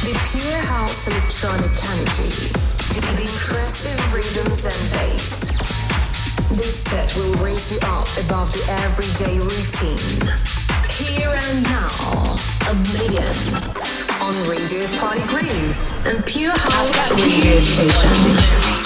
The pure house electronic energy, the impressive rhythms and bass. This set will raise you up above the everyday routine. Here and now, Oblivion on Radio Party Groove and Pure House Radio Station.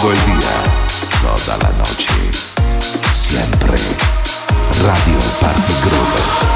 todo el día, toda la noche, siempre. Radio Party Groove.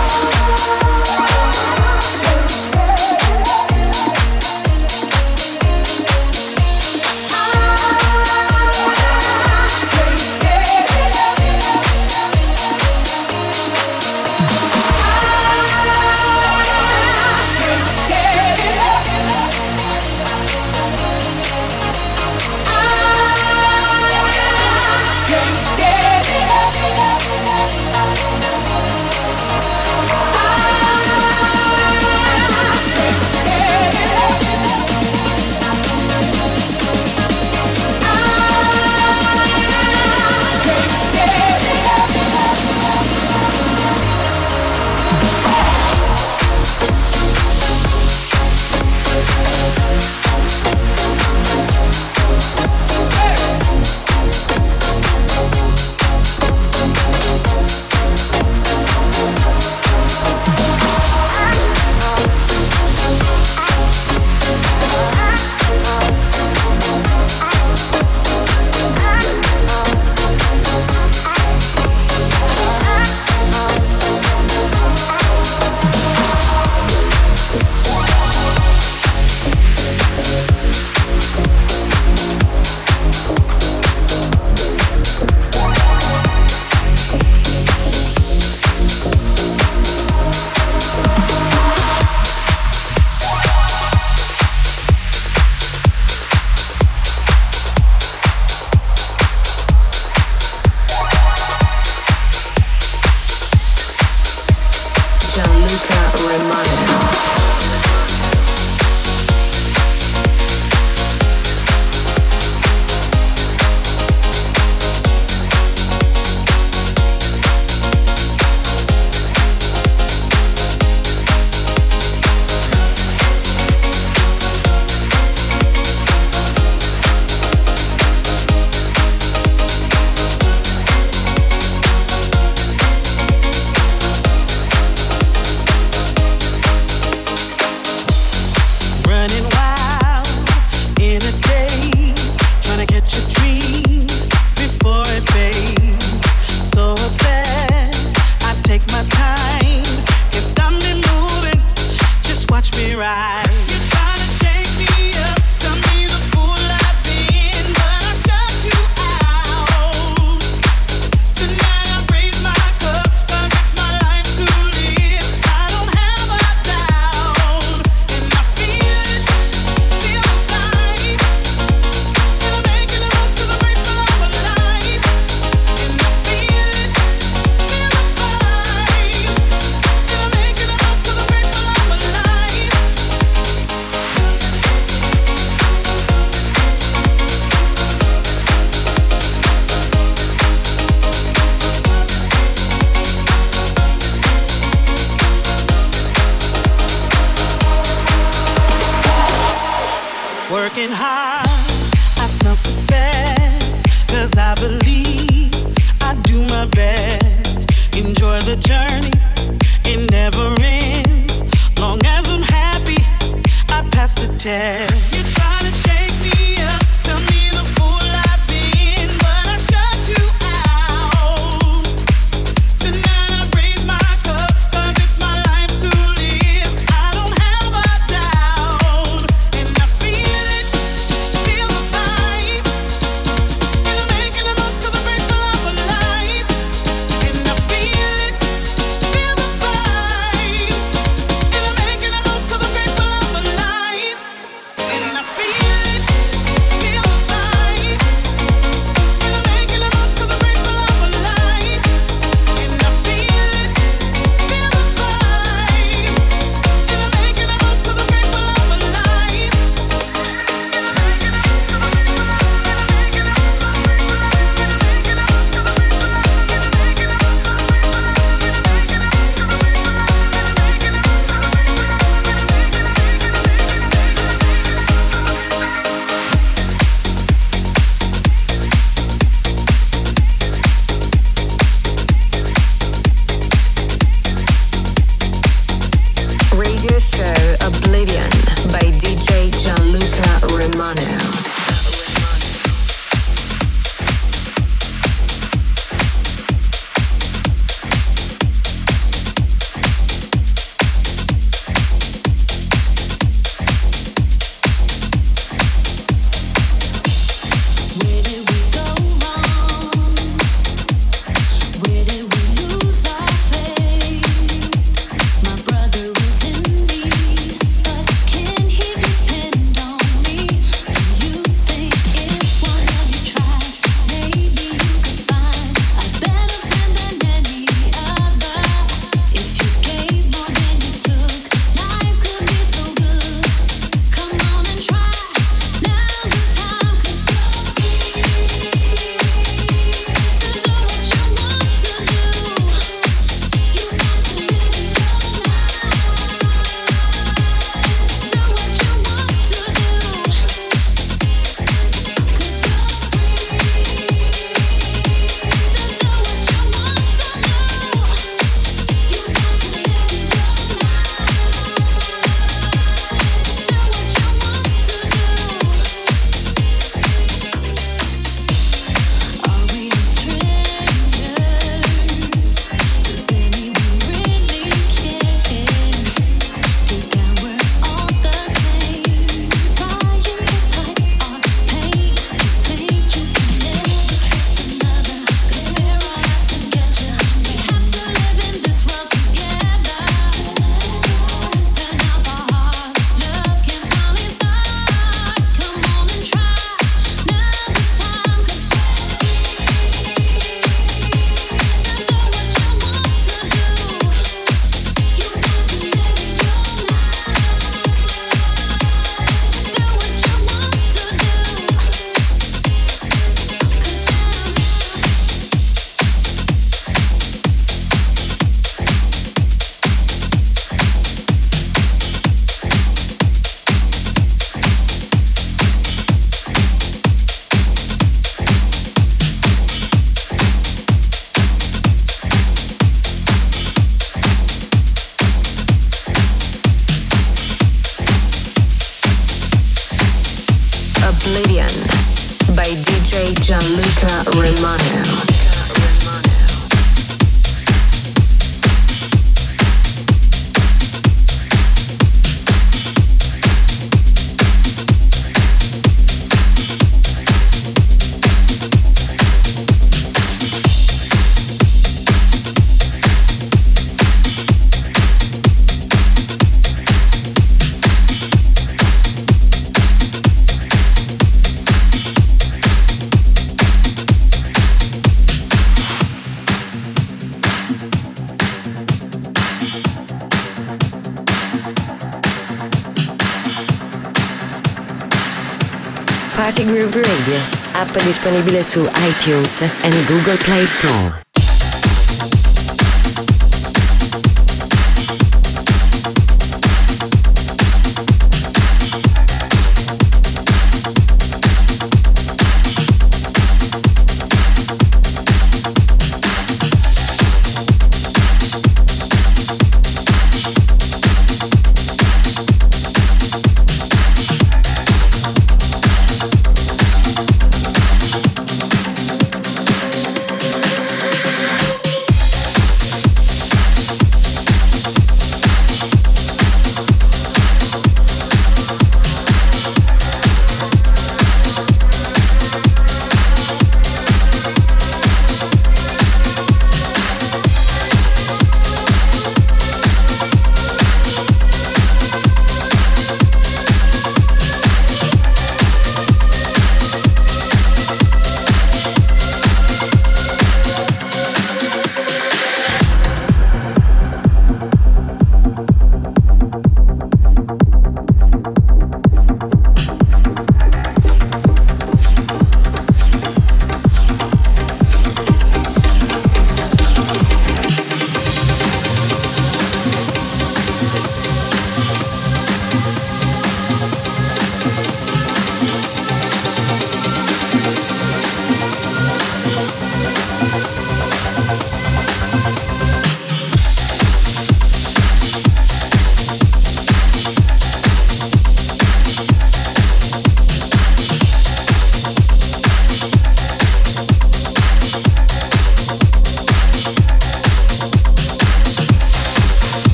In in mind. tempted. Oblivion by DJ Gianluca Romano. Groove Radio, app disponibile su iTunes e Google Play Store.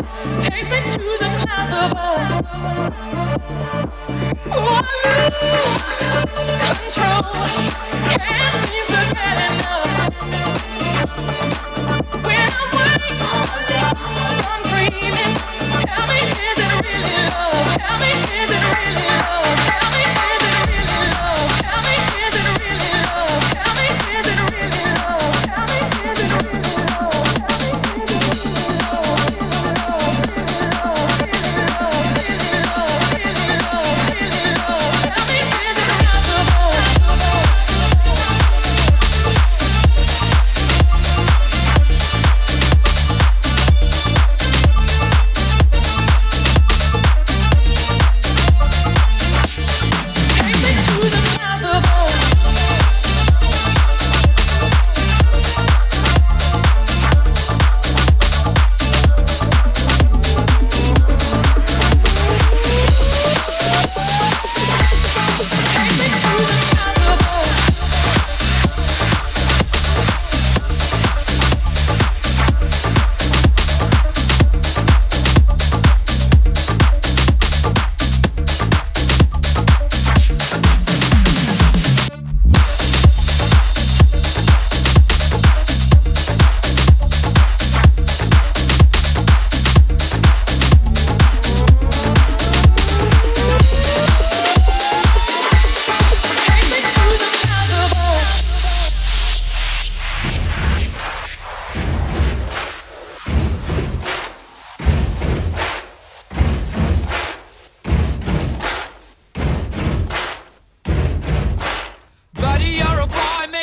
Control can't seem to get enough.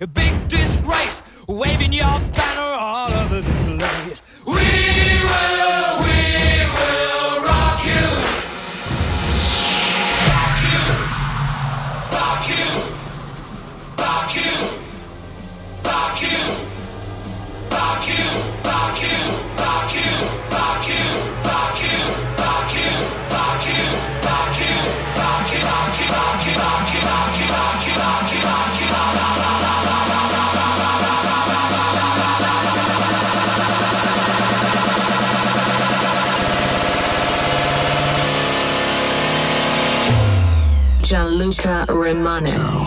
a big disgrace, waving your banner all over the place. We will, we will rock you, rock you, rock you, rock you, rock you, rock you, rock you, rock you, rock you. Rock you. Luca Romano.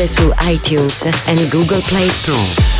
Disponibile su iTunes and Google Play Store.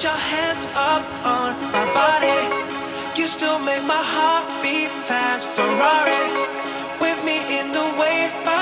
Put your hands up on my body. You still make my heart beat fast. Ferrari with me in the wave.